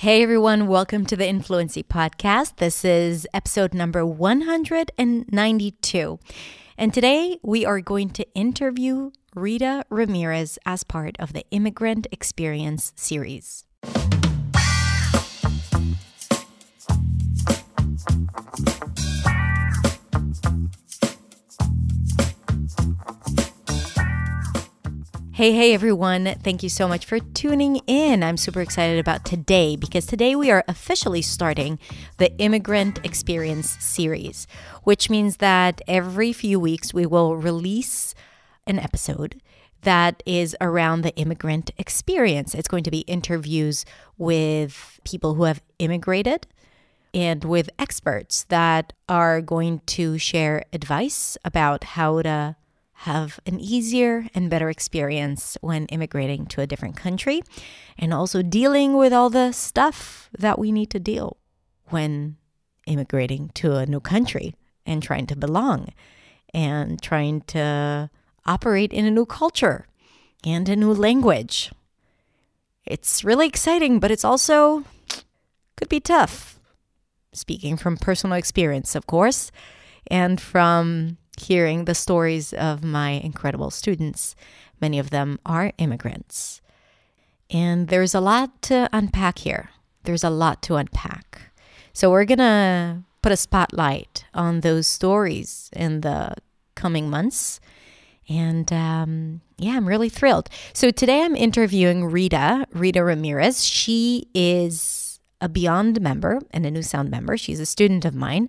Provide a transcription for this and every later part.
Hey everyone, welcome to the Influency Podcast. This is episode number 192. And today we are going to interview Rita Ramirez as part of the Immigrant Experience series. Hey, hey, everyone. Thank you so much for tuning in. I'm super excited about today because today we are officially starting the Immigrant Experience series, which means that every few weeks we will release an episode that is around the immigrant experience. It's going to be interviews with people who have immigrated and with experts that are going to share advice about how to have an easier and better experience when immigrating to a different country and also dealing with all the stuff that we need to deal when immigrating to a new country and trying to belong and trying to operate in a new culture and a new language. It's really exciting, but it's also could be tough. Speaking from personal experience, of course, and from hearing the stories of my incredible students. Many of them are immigrants. And there's a lot to unpack here. There's a lot to unpack. So we're going to put a spotlight on those stories in the coming months. And um, yeah, I'm really thrilled. So today I'm interviewing Rita, Rita Ramirez. She is a Beyond member and a New Sound member. She's a student of mine.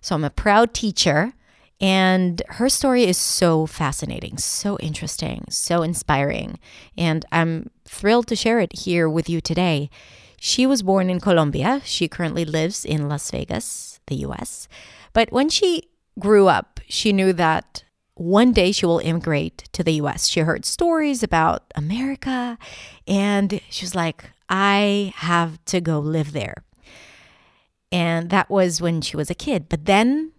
So I'm a proud teacher and her story is so fascinating, so interesting, so inspiring. And I'm thrilled to share it here with you today. She was born in Colombia. She currently lives in Las Vegas, the US. But when she grew up, she knew that one day she will immigrate to the US. She heard stories about America and she was like, I have to go live there. And that was when she was a kid. But then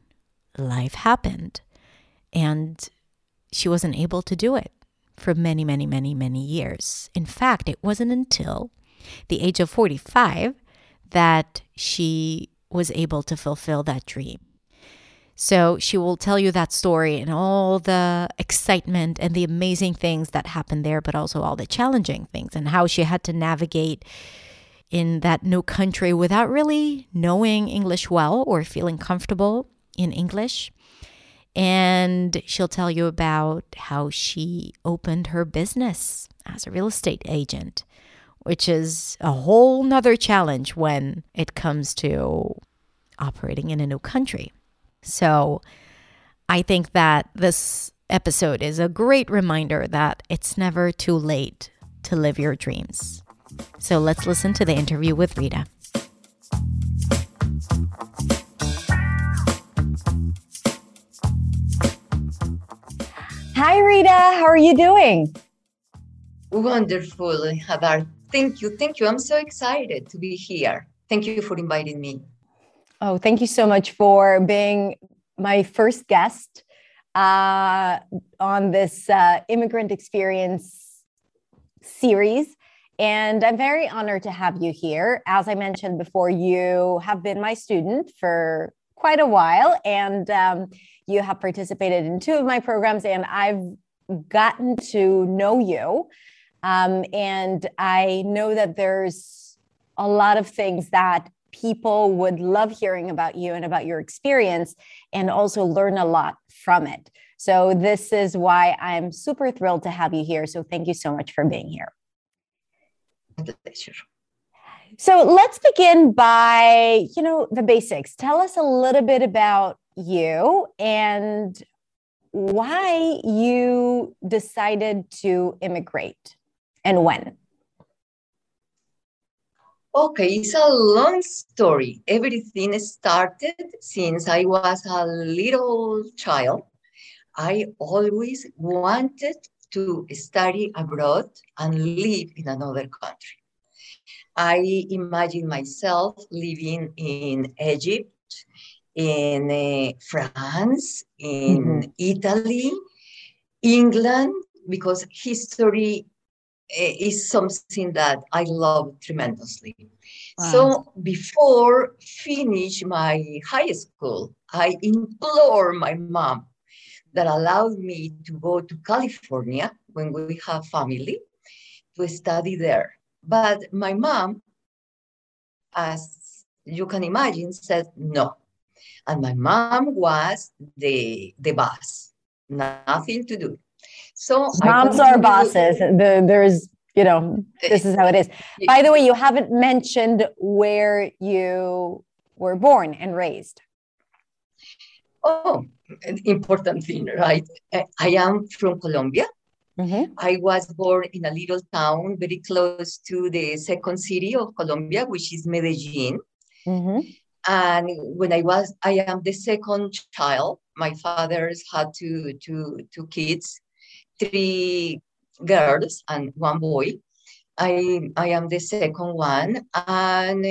life happened and she wasn't able to do it for many, many, many, many years. In fact, it wasn't until the age of 45 that she was able to fulfill that dream. So she will tell you that story and all the excitement and the amazing things that happened there, but also all the challenging things and how she had to navigate in that new country without really knowing English well or feeling comfortable in English. And she'll tell you about how she opened her business as a real estate agent, which is a whole nother challenge when it comes to operating in a new country. So I think that this episode is a great reminder that it's never too late to live your dreams. So let's listen to the interview with Rita. Hi, Rita. How are you doing? Wonderful, Hadar. Thank you. Thank you. I'm so excited to be here. Thank you for inviting me. Oh, thank you so much for being my first guest uh, on this uh, immigrant experience series. And I'm very honored to have you here. As I mentioned before, you have been my student for quite a while. And um, you have participated in two of my programs, and I've gotten to know you. Um, and I know that there's a lot of things that people would love hearing about you and about your experience, and also learn a lot from it. So, this is why I'm super thrilled to have you here. So, thank you so much for being here. Pleasure. So let's begin by, you know, the basics. Tell us a little bit about you and why you decided to immigrate and when. Okay, it's a long story. Everything started since I was a little child. I always wanted to study abroad and live in another country. I imagine myself living in Egypt in uh, France, in mm-hmm. Italy, England, because history is something that I love tremendously. Wow. So before finish my high school, I implore my mom that allowed me to go to California when we have family to study there. But my mom, as you can imagine, said no. And my mom was the, the boss, nothing to do. So moms are bosses. The, there's, you know, this is how it is. By the way, you haven't mentioned where you were born and raised. Oh, an important thing, right? I am from Colombia. Mm-hmm. I was born in a little town very close to the second city of Colombia, which is Medellin. Mm-hmm. And when I was, I am the second child. My father's had two, two, two kids, three girls and one boy. I, I am the second one. And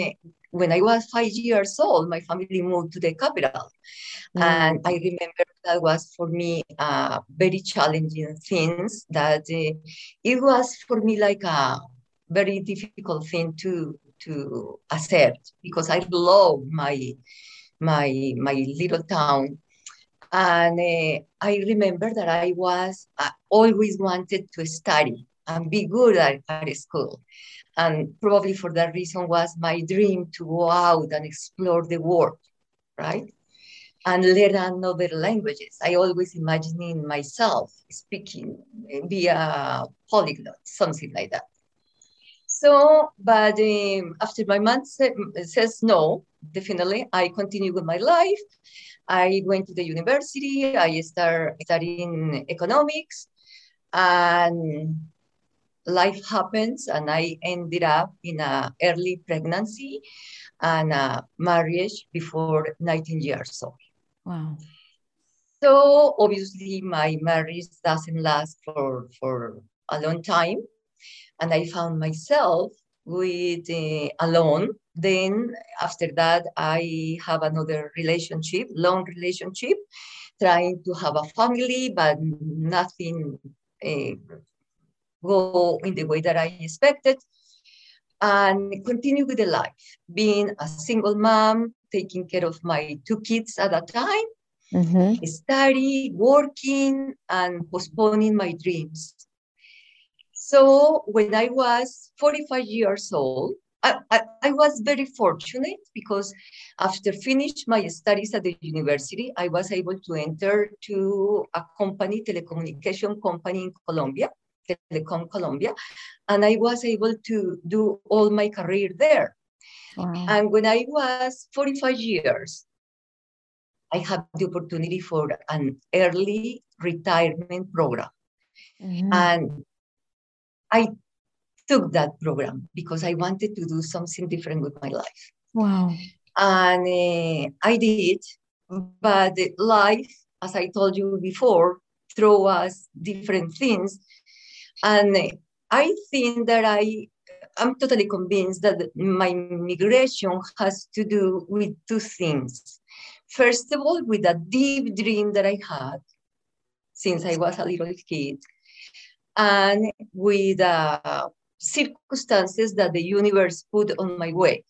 when I was five years old, my family moved to the capital. Mm. And I remember that was for me uh, very challenging things that uh, it was for me like a very difficult thing to to accept because I love my my my little town. And uh, I remember that I was I always wanted to study and be good at, at school. And probably for that reason was my dream to go out and explore the world, right? And learn another languages. I always imagining myself speaking via polyglot, something like that. So, but um, after my mom say, says no, definitely, I continue with my life. I went to the university. I start studying economics, and life happens, and I ended up in a early pregnancy and a marriage before 19 years old. Wow. So obviously, my marriage doesn't last for for a long time and I found myself with uh, alone. Then after that, I have another relationship, long relationship, trying to have a family, but nothing uh, go in the way that I expected. And continue with the life, being a single mom, taking care of my two kids at a time, mm-hmm. study, working, and postponing my dreams. So when I was 45 years old, I, I, I, was very fortunate because after finish my studies at the university, I was able to enter to a company, telecommunication company in Colombia, Telecom Colombia, and I was able to do all my career there. Wow. And when I was 45 years, I had the opportunity for an early retirement program. Mm-hmm. And I took that program because I wanted to do something different with my life. Wow. And uh, I did, but life, as I told you before, throw us different things. And I think that I I'm totally convinced that my migration has to do with two things. First of all, with a deep dream that I had since I was a little kid and with uh, circumstances that the universe put on my way.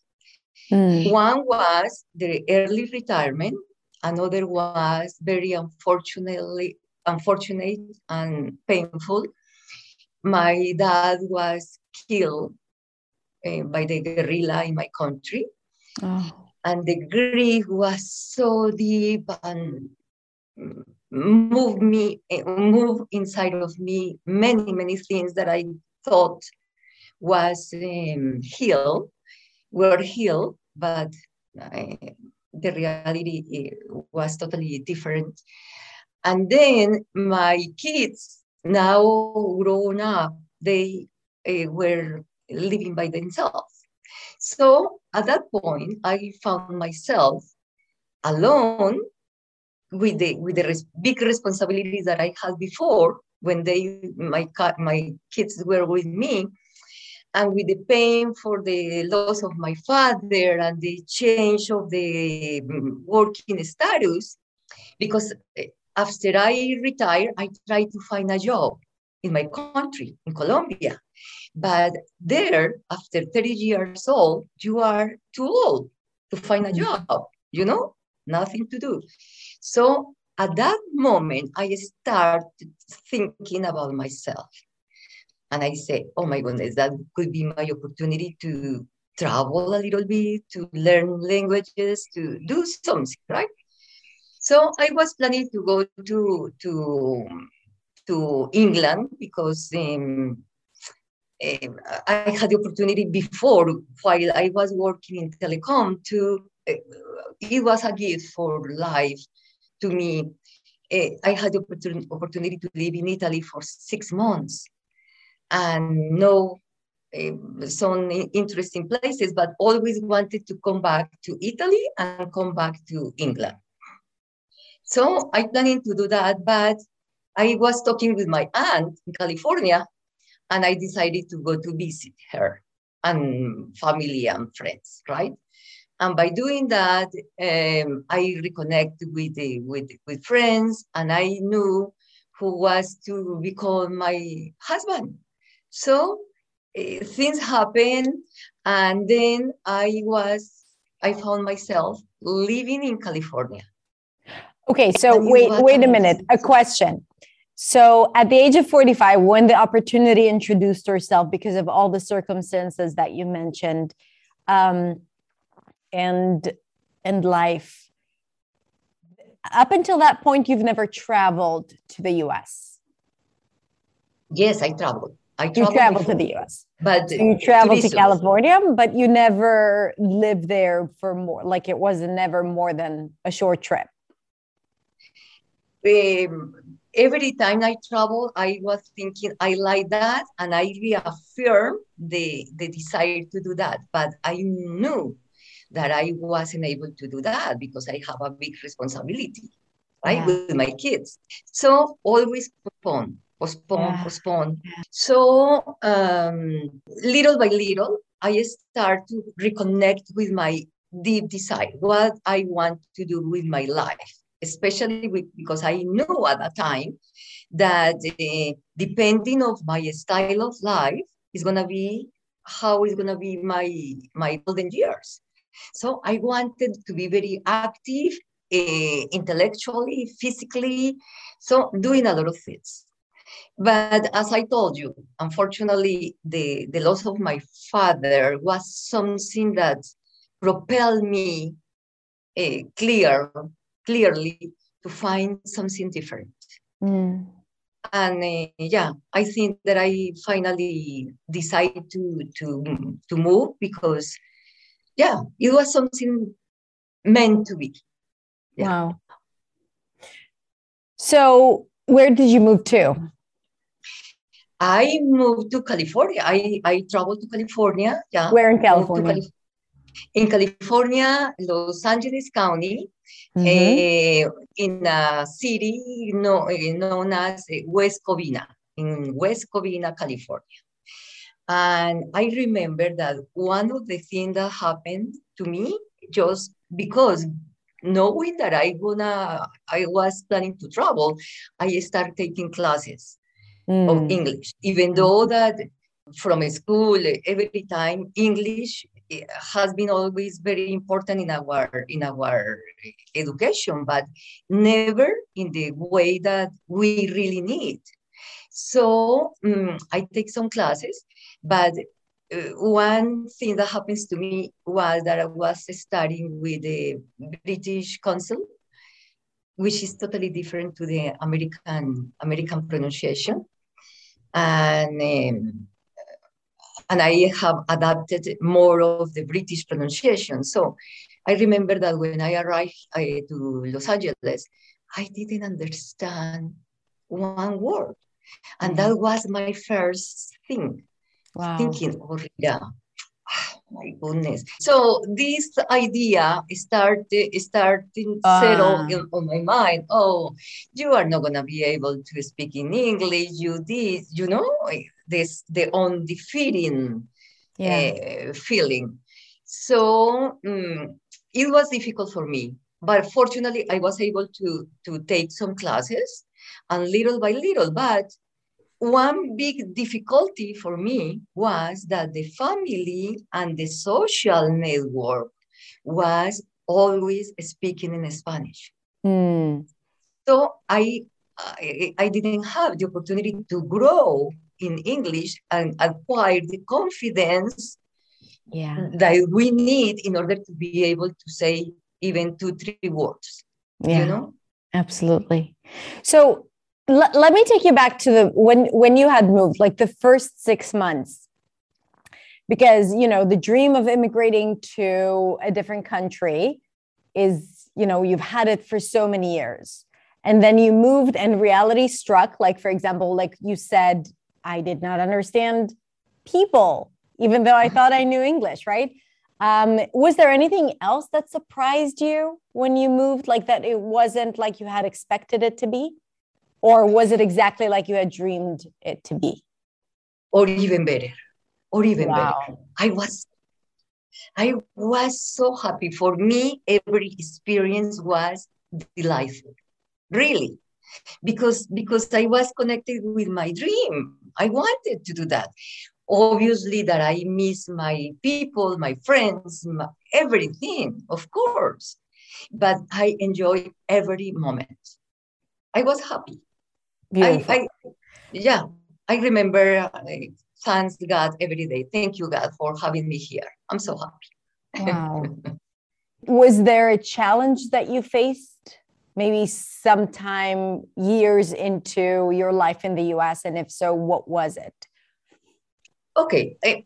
Mm. One was the early retirement. Another was very unfortunately unfortunate and painful. My dad was killed uh, by the guerrilla in my country. Oh. And the grief was so deep and move me, move inside of me many, many things that I thought was um, healed, were healed, but I, the reality was totally different. And then my kids, now grown up, they uh, were living by themselves. So at that point, I found myself alone with the with the res- big responsibilities that I had before when they my my kids were with me, and with the pain for the loss of my father and the change of the mm, working status, because eh, after I retired, I tried to find a job in my country, in Colombia, But there, after 30 years old, you are too old to find a mm-hmm. job, you know, nothing to do. So at that moment, I started thinking about myself. And I say, oh my goodness, that could be my opportunity to travel a little bit, to learn languages, to do something, right? So I was planning to go to to to England because um, uh, I had the opportunity before while I was working in telecom to. Uh, it was a gift for life to me. Uh, I had the opportunity to live in Italy for six months and know some interesting places, but always wanted to come back to Italy and come back to England. So I planning to do that, but I was talking with my aunt in California, and I decided to go to visit her and family and friends, right? And by doing that, um, I reconnected with, the, with, with friends, and I knew who was to become my husband. So uh, things happened, and then I was, I found myself living in California. Okay, so wait, wait a minute. A question. So, at the age of 45, when the opportunity introduced herself because of all the circumstances that you mentioned, um, and and life, up until that point, you've never traveled to the U.S. Yes, I traveled. I traveled you traveled before, to the U.S. But you traveled to, to California, but you never lived there for more. Like it was never more than a short trip. Um, every time I travel, I was thinking I like that, and I reaffirm the the desire to do that. But I knew that I wasn't able to do that because I have a big responsibility, right, yeah. with my kids. So always postpone, postpone, yeah. postpone. So um, little by little, I start to reconnect with my deep desire, what I want to do with my life especially with, because I knew at that time that uh, depending of my style of life is going to be how is going to be my my golden years. So I wanted to be very active, uh, intellectually, physically, so doing a lot of things. But as I told you, unfortunately, the, the loss of my father was something that propelled me uh, clear clearly to find something different. Mm. And uh, yeah, I think that I finally decided to to to move because yeah, it was something meant to be. Yeah. Wow. So, where did you move to? I moved to California. I, I traveled to California. Yeah. Where in California? in California, Los Angeles County, mm-hmm. uh, in a city no, uh, known as eh, West Covina, in West Covina, California. And I remember that one of the things that happened to me just because knowing that I gonna I was planning to travel, I started taking classes mm. of English, even though that from school every time English has been always very important in our in our education, but never in the way that we really need. So um, I take some classes, but uh, one thing that happens to me was that I was studying with the British Council, which is totally different to the American American pronunciation, and. Um, and I have adapted more of the British pronunciation. So I remember that when I arrived uh, to Los Angeles, I didn't understand one word. And that mm. was my first thing, wow. thinking, oh, yeah, oh, my goodness. So this idea started starting uh. settle in, on my mind. Oh, you are not gonna be able to speak in English. You did, you know, this the undefeating yeah. uh, feeling. So um, it was difficult for me, but fortunately I was able to to take some classes, and little by little, but one big difficulty for me was that the family and the social network was always speaking in Spanish. Mm. So I, I, I didn't have the opportunity to grow in English and acquire the confidence yeah. that we need in order to be able to say even two, three words. Yeah. You know? Absolutely. So l- let me take you back to the when when you had moved, like the first six months. Because you know, the dream of immigrating to a different country is, you know, you've had it for so many years. And then you moved and reality struck, like for example, like you said, I did not understand people, even though I thought I knew English, right? Um, was there anything else that surprised you when you moved, like that it wasn't like you had expected it to be? Or was it exactly like you had dreamed it to be? Or even better. Or even wow. better. I was I was so happy. For me, every experience was delightful. Really because because I was connected with my dream. I wanted to do that. Obviously, that I miss my people, my friends, my, everything, of course. But I enjoy every moment. I was happy. I, I, yeah, I remember. Uh, thanks God every day. Thank you, God, for having me here. I'm so happy. Wow. was there a challenge that you faced maybe sometime years into your life in the US? And if so, what was it? Okay, I,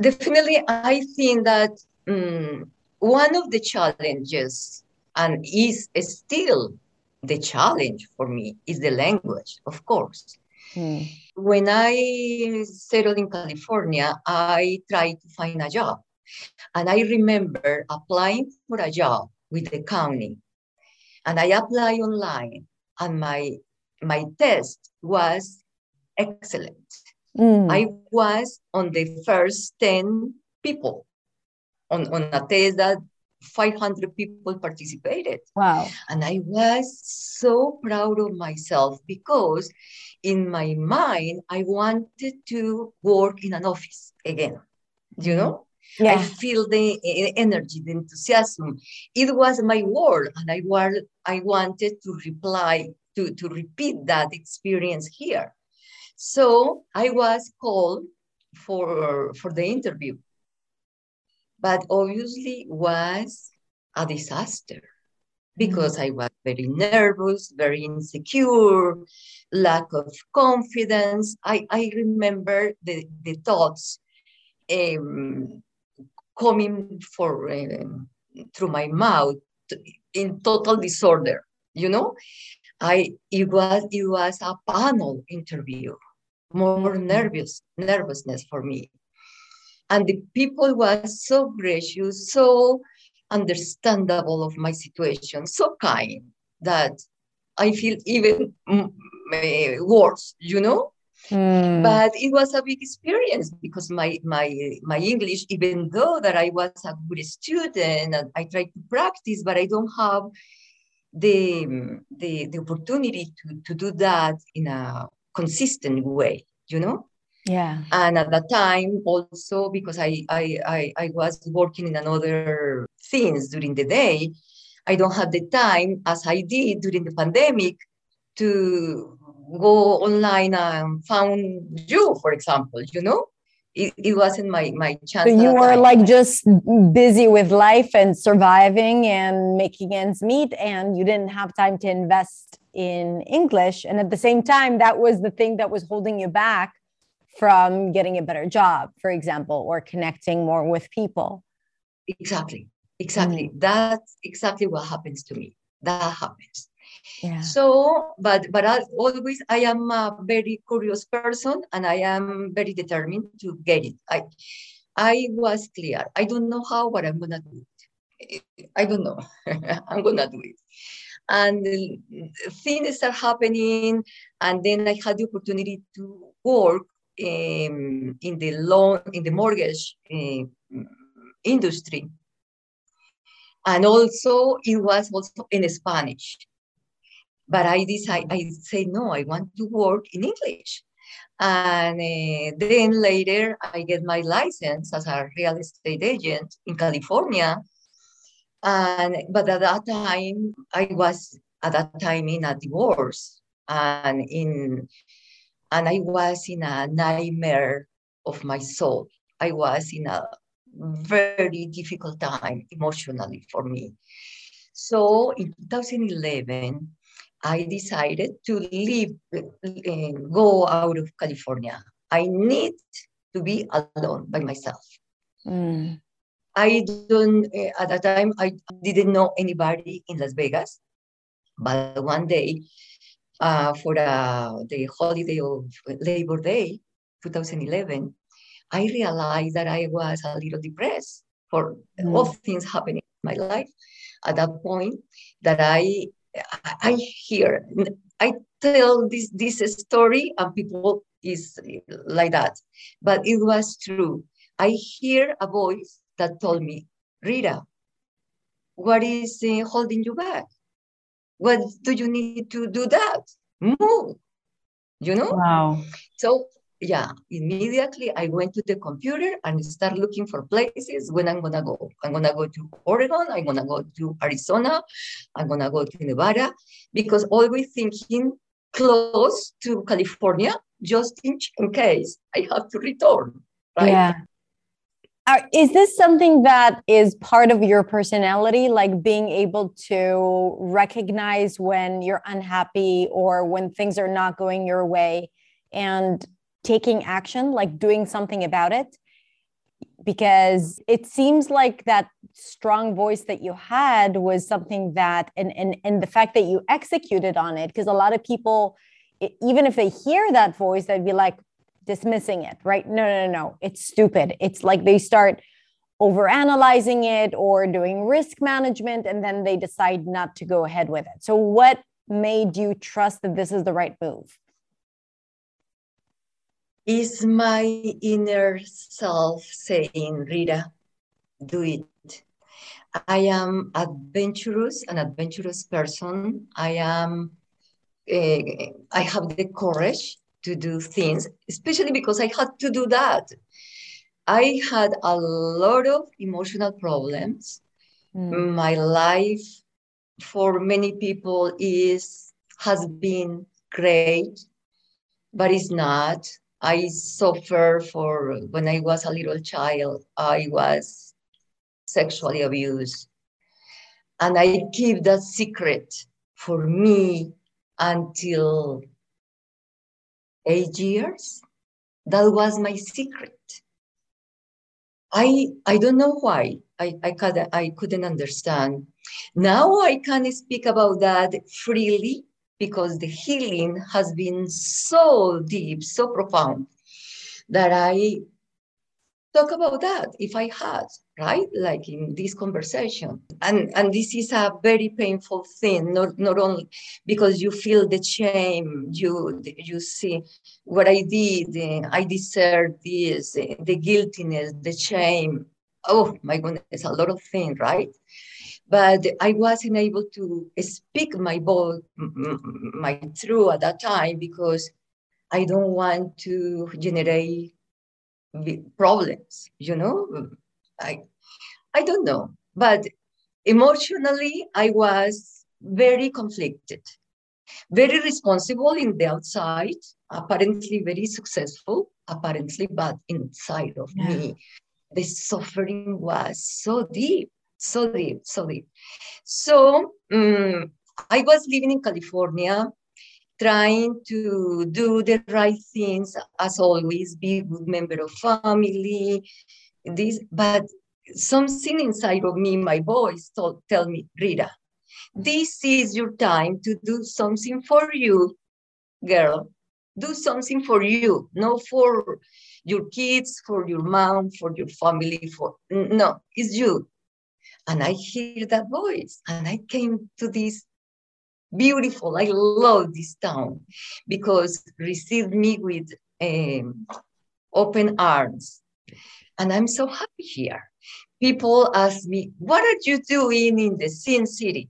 definitely. I think that um, one of the challenges, and is still the challenge for me, is the language, of course. Hmm. When I settled in California, I tried to find a job. And I remember applying for a job with the county and I applied online, and my my test was excellent. Mm. I was on the first 10 people on, on a test that 500 people participated. Wow. And I was so proud of myself because in my mind, I wanted to work in an office again, you know? Yeah. I feel the energy, the enthusiasm. It was my world, and I was I wanted to reply to to repeat that experience here. So I was called for for the interview, but obviously was a disaster because mm. I was very nervous, very insecure, lack of confidence. I, I remember the, the thoughts um, coming for uh, through my mouth in total disorder. You know, I it was it was a panel interview, more nervous nervousness for me, and the people were so gracious, so understandable of my situation, so kind that I feel even worse. You know, Mm. But it was a big experience because my my my English, even though that I was a good student and I tried to practice, but I don't have the the, the opportunity to, to do that in a consistent way, you know? Yeah. And at that time also because I I I, I was working in another things during the day, I don't have the time as I did during the pandemic to go online and found you, for example, you know? It, it wasn't my my chance. So you were like just busy with life and surviving and making ends meet, and you didn't have time to invest in English. And at the same time, that was the thing that was holding you back from getting a better job, for example, or connecting more with people. Exactly. Exactly. Mm. That's exactly what happens to me. That happens. Yeah. So, but but I, always I am a very curious person, and I am very determined to get it. I I was clear. I don't know how, but I'm gonna do it. I don't know. I'm gonna do it. And things are happening, and then I had the opportunity to work in, in the loan in the mortgage uh, industry and also it was also in spanish but I decide, I say, no, I want to work in English. And uh, then later, I get my license as a real estate agent in California. And but at that time, I was at that time in a divorce, and in and I was in a nightmare of my soul. I was in a very difficult time emotionally for me. So in 2011, I decided to leave, uh, go out of California. I need to be alone by myself. Mm. I don't, uh, at that time, I didn't know anybody in Las Vegas. But one day, uh, for uh, the holiday of Labor Day, 2011, I realized that I was a little depressed for mm. all things happening in my life. At that point, that I I hear I tell this this story and people is like that, but it was true. I hear a voice that told me, Rita, what is uh, holding you back? What do you need to do that? Move. You know? Wow. So yeah, immediately I went to the computer and start looking for places when I'm gonna go. I'm gonna go to Oregon, I'm gonna go to Arizona, I'm gonna go to Nevada, because always thinking close to California, just in, in case I have to return. Right? Yeah. Uh, is this something that is part of your personality, like being able to recognize when you're unhappy or when things are not going your way and taking action, like doing something about it? Because it seems like that strong voice that you had was something that, and, and, and the fact that you executed on it, because a lot of people, even if they hear that voice, they'd be like dismissing it, right? No, no, no, no, it's stupid. It's like they start over analyzing it or doing risk management, and then they decide not to go ahead with it. So, what made you trust that this is the right move? is my inner self saying, Rita, do it. I am adventurous, an adventurous person. I am, uh, I have the courage to do things, especially because I had to do that. I had a lot of emotional problems. Mm. My life for many people is has been great, but it's not. I suffered for when I was a little child. I was sexually abused. And I keep that secret for me until eight years. That was my secret. I I don't know why. I, I, could, I couldn't understand. Now I can speak about that freely because the healing has been so deep, so profound that I talk about that if I had, right? Like in this conversation. And and this is a very painful thing, not, not only because you feel the shame, you you see what I did, uh, I deserve this, uh, the guiltiness, the shame. Oh my goodness, a lot of things, right? but I wasn't able to speak my voice, my truth at that time because I don't want to generate problems, you know? I, I don't know, but emotionally, I was very conflicted, very responsible in the outside, apparently very successful, apparently, but inside of yeah. me, the suffering was so deep so deep, so deep. So um, I was living in California, trying to do the right things as always, be a good member of family. This, but something inside of me, my voice told, tell me, Rita, this is your time to do something for you, girl. Do something for you, not for your kids, for your mom, for your family, for no, it's you. And I hear that voice and I came to this beautiful, I love this town because received me with um, open arms. And I'm so happy here. People ask me, what are you doing in the Sin City?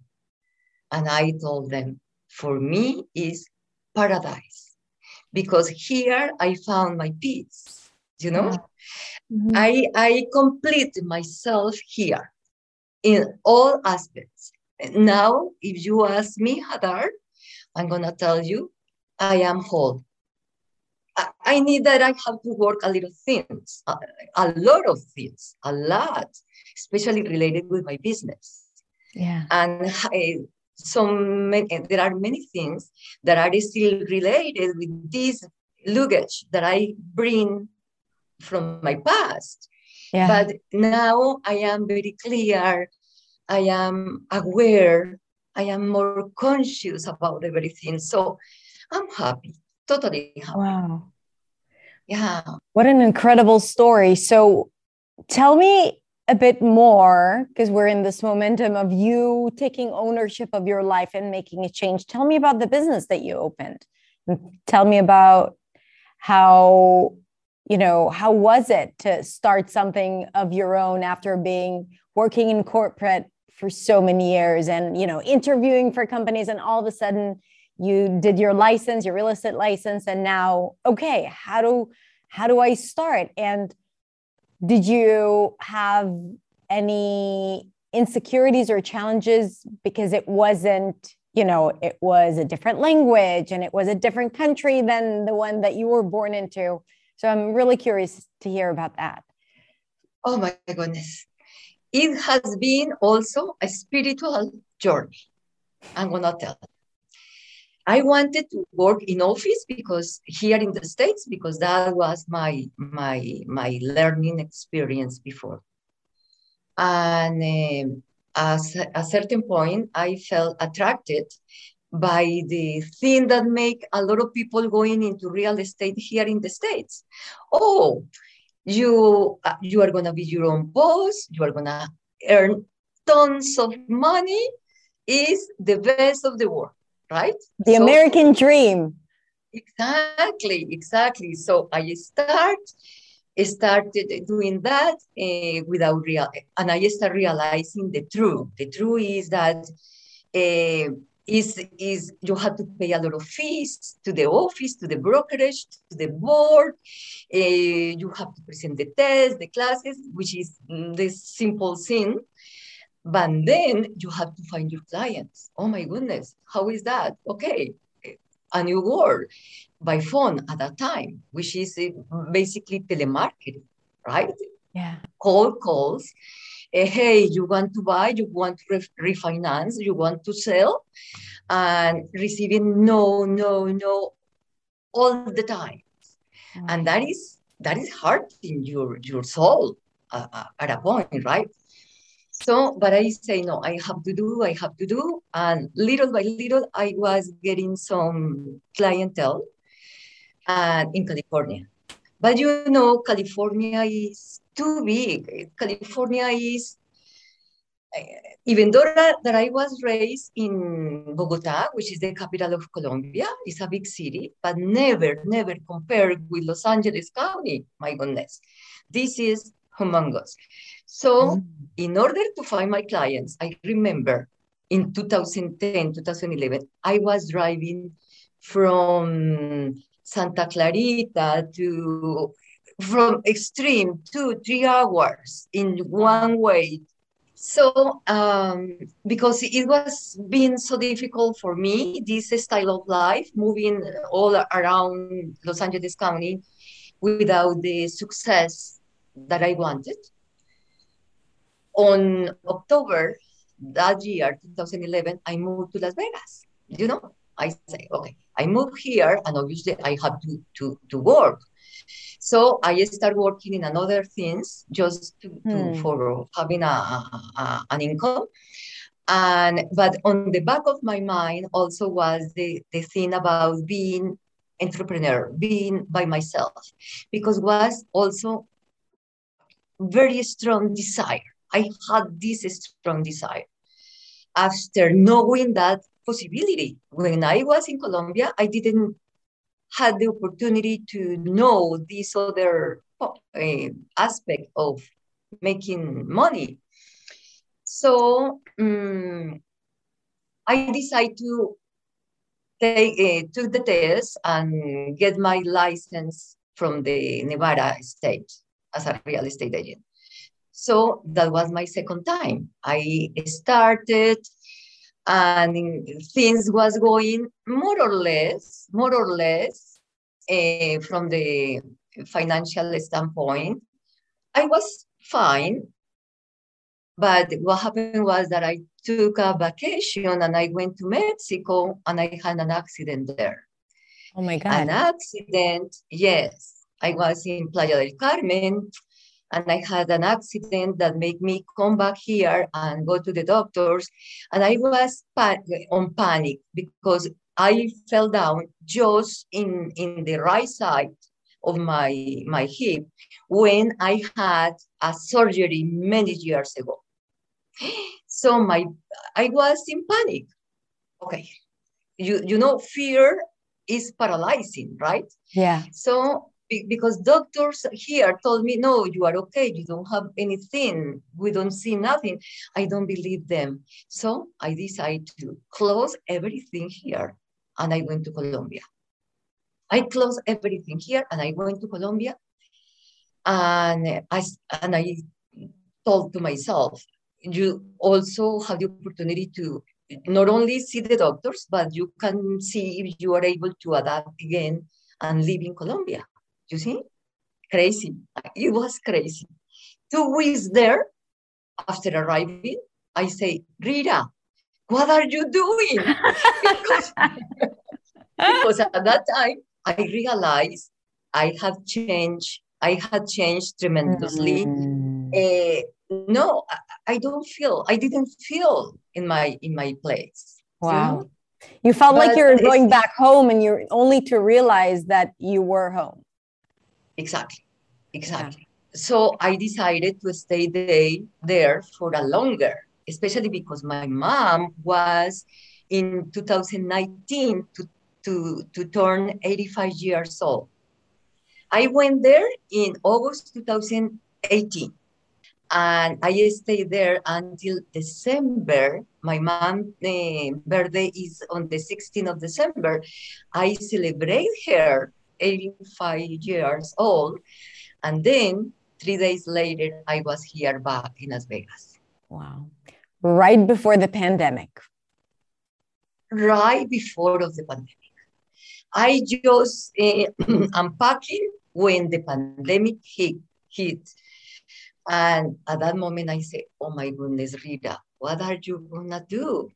And I told them, for me is paradise because here I found my peace. You know, Mhm. I I complete myself here in all aspects. Now, if you ask me, Hadar, I'm gonna tell you, I am whole. I, I need that I have to work a little things, a, a lot of things, a lot, especially related with my business Yeah. and uh, so many, there are many things that are still related with this luggage that I bring from my past. Yeah. But now I am very clear, I am aware, I am more conscious about everything. So I'm happy, totally happy. wow. Yeah. What an incredible story. So tell me a bit more because we're in this momentum of you taking ownership of your life and making a change. Tell me about the business that you opened. And tell me about how you know how was it to start something of your own after being working in corporate for so many years and you know interviewing for companies and all of a sudden you did your license your real estate license and now okay how do how do i start? And did you have any insecurities or challenges because it wasn't you know it was a different language and it was a different country than the one that you were born into? So i'm really curious to hear about that. Oh my goodness. It has been also a spiritual journey. I'm gonna tell. I wanted to work in office because here in the States, because that was my my my learning experience before. And um, at a certain point, I felt attracted by the thing that make a lot of people going into real estate here in the States. Oh, you uh, you are gonna be your own boss. You are gonna earn tons of money. Is the best of the world, right? the So- american dream Exactly, exactly. So I start started doing that uh, without real, and I start realizing the truth. The truth is that uh, is is you have to pay a lot of fees to the office, to the brokerage, to the board. Uh, you have to present the test, the classes, which is mm, the simple thing. But then you have to find your clients. Oh my goodness, how is that? Okay, a new world by phone at that time, which is uh, basically telemarketing, right? yeah Cold calls. Uh, hey, you want to buy, you want to ref- refinance, you want to sell, and receiving no, no, no all the time. And that is that is hurting your your soul uh, uh, at a point, right? So, but I say no, I have to do, I have to do, and little by little, I was getting some clientele, and in California. But you know, California is too big. California is, uh, even though that, that I was raised in Bogota, which is the capital of Colombia, it's a big city, but never, never compared with Los Angeles County. My goodness, this is humongous. So, in order to find my clients, I remember in 2010, 2011, I was driving from Santa Clarita to from extreme two, three hours in one way. So, um, because it was being so difficult for me, this style of life, moving all around Los Angeles County without the success that I wanted. On October that year, 2011, I moved to Las Vegas. You know, I say, okay, I moved here and obviously I have to, to, to work. So I start working in another things just to, to Hmm. for having a, a- an income. And but on the back of my mind also was the, the thing about being entrepreneur, being by myself, because was also very strong desire. I had this strong desire after knowing that possibility. When I was in Colombia, I didn't had the opportunity to know this other uh, aspect of making money. So um, I decided to take, uh, took the test and get my license from the Nevada state as a real estate agent. So that was my second time. I started and things was going more or less, more or less uh, from the financial standpoint. I was fine, but what happened was that I took a vacation and I went to Mexico and I had an accident there. Oh my God. An accident, yes. I was in Playa del Carmen and I had an accident that made me come back here and go to the doctors. And I was on panic because I fell down just in, in the right side of my, my hip when I had a surgery many years ago. So my I was in panic. Okay. You you know fear is paralyzing, right? Yeah. So because doctors here told me, no, you are okay. You don't have anything. We don't see nothing. I don't believe them. So I decided to close everything here and I went to Colombia. I closed everything here and I went to Colombia and I, and I told to myself, you also have the opportunity to not only see the doctors, but you can see if you are able to adapt again and live in Colombia. You see? Crazy. It was crazy. Two weeks there, after arriving, I say, Rita, what are you doing? because, because at that time, I realized I have changed. I had changed tremendously. Mm. Uh, no, I, I, don't feel. I didn't feel in my in my place. Wow. You, know? you felt but like you were going back home, and you're only to realize that you were home. Exactly, exactly. Yeah. So I decided to stay there there for a longer, especially because my mom was in 2019 to to to turn 85 years old. I went there in August 2018 and I stayed there until December. My mom's uh, birthday is on the 16th of December. I celebrate her 85 years old, and then three days later, I was here back in Las Vegas. Wow! Right before the pandemic. Right before of the pandemic. I just uh, unpacking when the pandemic hit. hit and at that moment, I say, oh my goodness, Rita, what are you gonna do?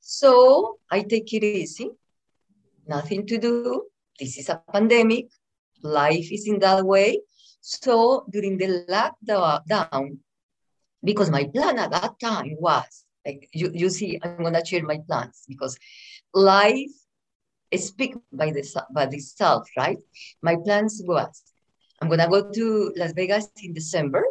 So I take it easy, nothing to do. This is a pandemic. Life is in that way. So during the lockdown, because my plan at that time was, like you, you see, I'm gonna share my plans because life speak by the by itself, right? My plans was I'm gonna go to Las Vegas in December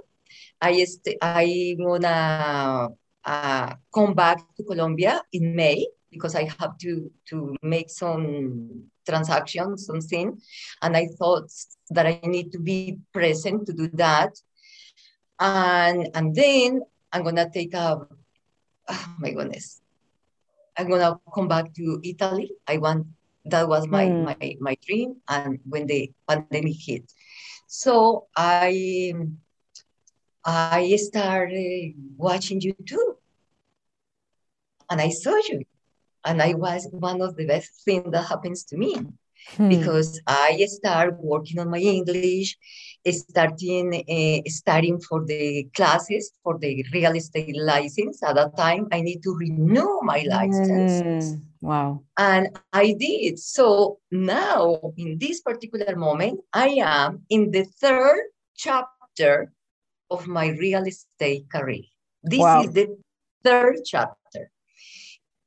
I st- I'm gonna uh, come back to Colombia in May because I have to to make some transactions, something, and I thought that I need to be present to do that, and and then I'm gonna take a oh my goodness, I'm gonna come back to Italy. I want that was my mm. my my dream, and when the pandemic hit, so I I started watching YouTube and I saw you. And I was one of the best things that happens to me hmm. because I started working on my English, starting uh, studying for the classes for the real estate license. At that time, I need to renew my license. Mm. Wow. And I did. So now, in this particular moment, I am in the third chapter of my real estate career. This wow. is the third chapter.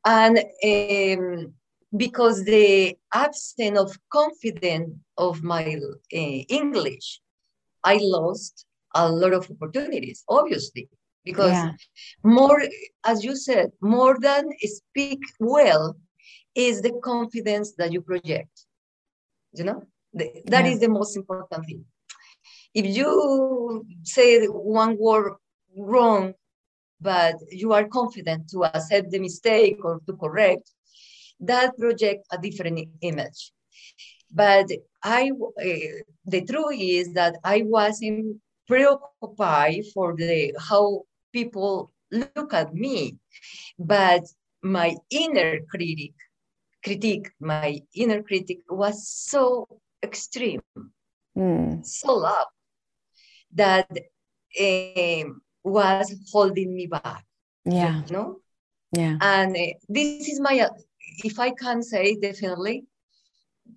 And um, because the absence of confidence of my uh, English, I lost a lot of opportunities, obviously, because yeah. more, as you said, more than speak well is the confidence that you project. You know, the, that yeah. is the most important thing if you say one word wrong, but you are confident to accept the mistake or to correct, that project a different image. But I, uh, the truth is that I wasn't preoccupied for the how people look at me, but my inner critic, critique, my inner critic was so extreme, mm. so loud that um, was holding me back. Yeah. You know? Yeah. And uh, this is my, if I can say definitely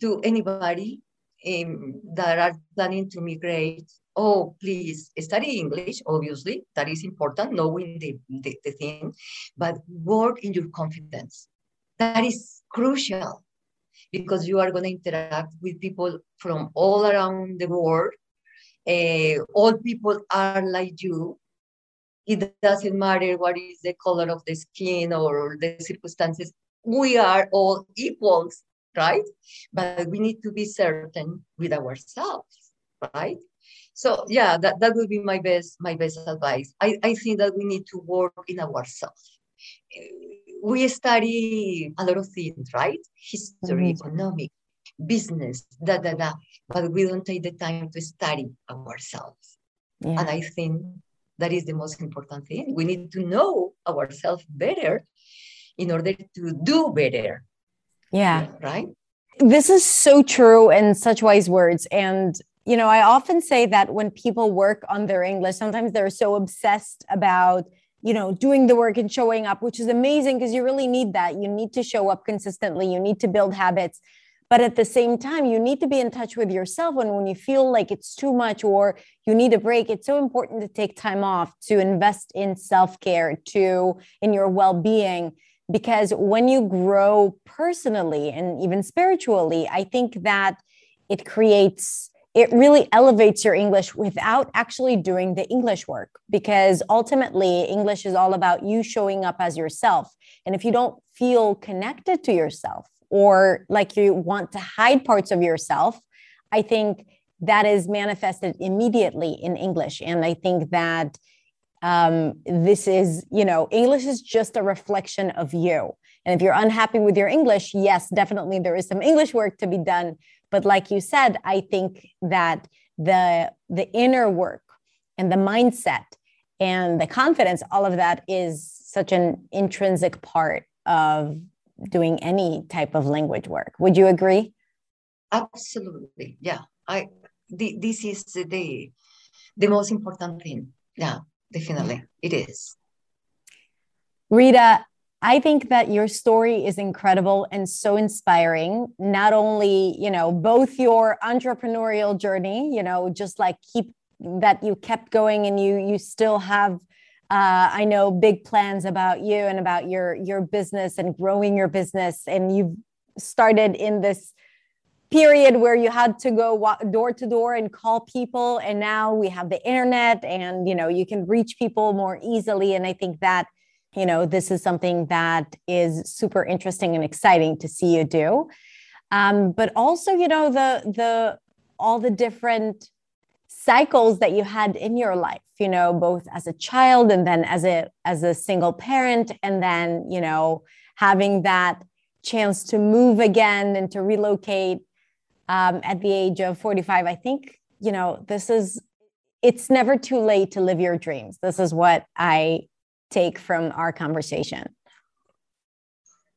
to anybody um, that are planning to migrate, oh, please study English, obviously, that is important, knowing the, the, the thing, but work in your confidence. That is crucial because you are going to interact with people from all around the world. Uh, all people are like you. It doesn't matter what is the color of the skin or the circumstances. We are all equals right? But we need to be certain with ourselves, right? So yeah, that, that would be my best my best advice. I, I think that we need to work in ourselves. We study a lot of things, right? History, mm-hmm. economic, business, da da da, but we don't take the time to study ourselves. Yeah. And I think that is the most important thing. We need to know ourselves better in order to do better yeah. Right. This is so true and such wise words. And, you know, I often say that when people work on their English, sometimes they're so obsessed about, you know, doing the work and showing up, which is amazing because you really need that. You need to show up consistently, you need to build habits. But at the same time, you need to be in touch with yourself. And when you feel like it's too much or you need a break, it's so important to take time off, to invest in self care, to in your well being because when you grow personally and even spiritually i think that it creates it really elevates your english without actually doing the english work because ultimately english is all about you showing up as yourself and if you don't feel connected to yourself or like you want to hide parts of yourself i think that is manifested immediately in english and i think that um, this is, you know, English is just a reflection of you. And if you're unhappy with your English, yes, definitely there is some English work to be done. But like you said, I think that the the inner work and the mindset and the confidence, all of that is such an intrinsic part of doing any type of language work. Would you agree? Absolutely. Yeah. I the, this is the the most important thing. Yeah definitely it is rita i think that your story is incredible and so inspiring not only you know both your entrepreneurial journey you know just like keep that you kept going and you you still have uh, I know big plans about you and about your your business and growing your business, and you've started in this period where you had to go door to door and call people. And now we have the internet and you know you can reach people more easily. And i think that you know this is something that is super interesting and exciting to see you do. Um, but also you know the the all the different cycles that you had in your life you know both as a child and then as a as a single parent and then you know having that chance to move again and to relocate um, at the age of 45 i think you know this is it's never too late to live your dreams. This is what i take from our conversation.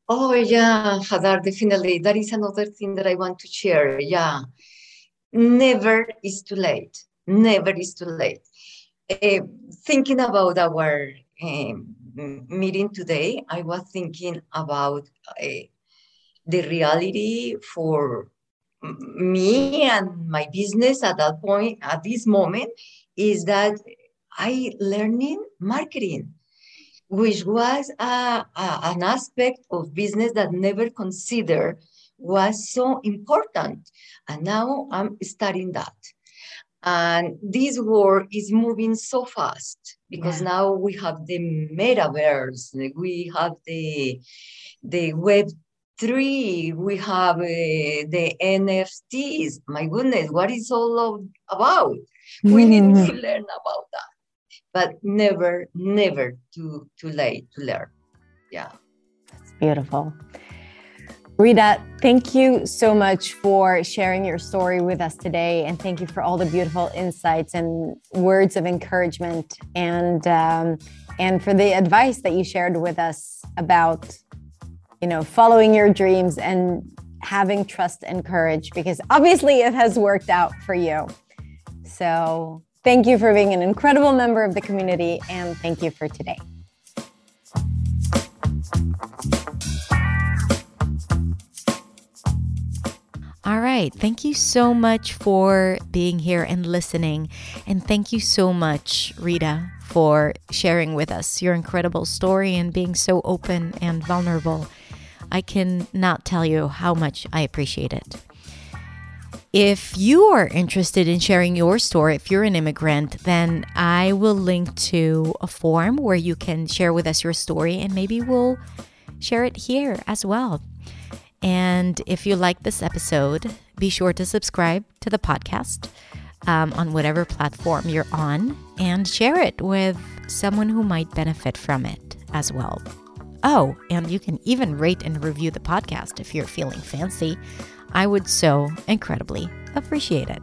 Oh yeah hadar definitely. That is another thing that i want to share. Yeah. Never is too late. Never is too late uh, thinking about our um, meeting today i was thinking about uh, the reality for me and my business at that point, at this moment, is that I learning marketing, which was an aspect of business that never considered was so important. And now I'm studying that. And this world is moving so fast because yeah. now we have the metaverse, we have the the web three, we have uh, the NFTs. My goodness, what is all about? We need to mm. learn about that, but never, never too too late to learn. Yeah, that's beautiful. Rita, thank you so much for sharing your story with us today. And thank you for all the beautiful insights and words of encouragement and, um, and for the advice that you shared with us about, you know, following your dreams and having trust and courage, because obviously it has worked out for you. So thank you for being an incredible member of the community. And thank you for today. All right. Thank you so much for being here and listening. And thank you so much, Rita, for sharing with us your incredible story and being so open and vulnerable. I cannot tell you how much I appreciate it. If you are interested in sharing your story, if you're an immigrant, then I will link to a form where you can share with us your story and maybe we'll share it here as well. And if you like this episode, be sure to subscribe to the podcast um, on whatever platform you're on and share it with someone who might benefit from it as well. Oh, and you can even rate and review the podcast if you're feeling fancy. I would so incredibly appreciate it.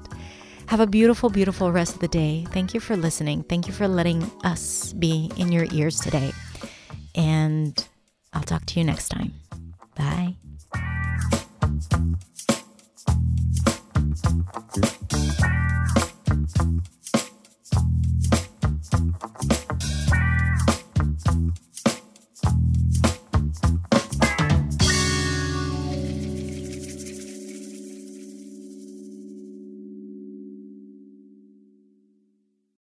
Have a beautiful, beautiful rest of the day. Thank you for listening. Thank you for letting us be in your ears today. And I'll talk to you next time. Bye. Thank you.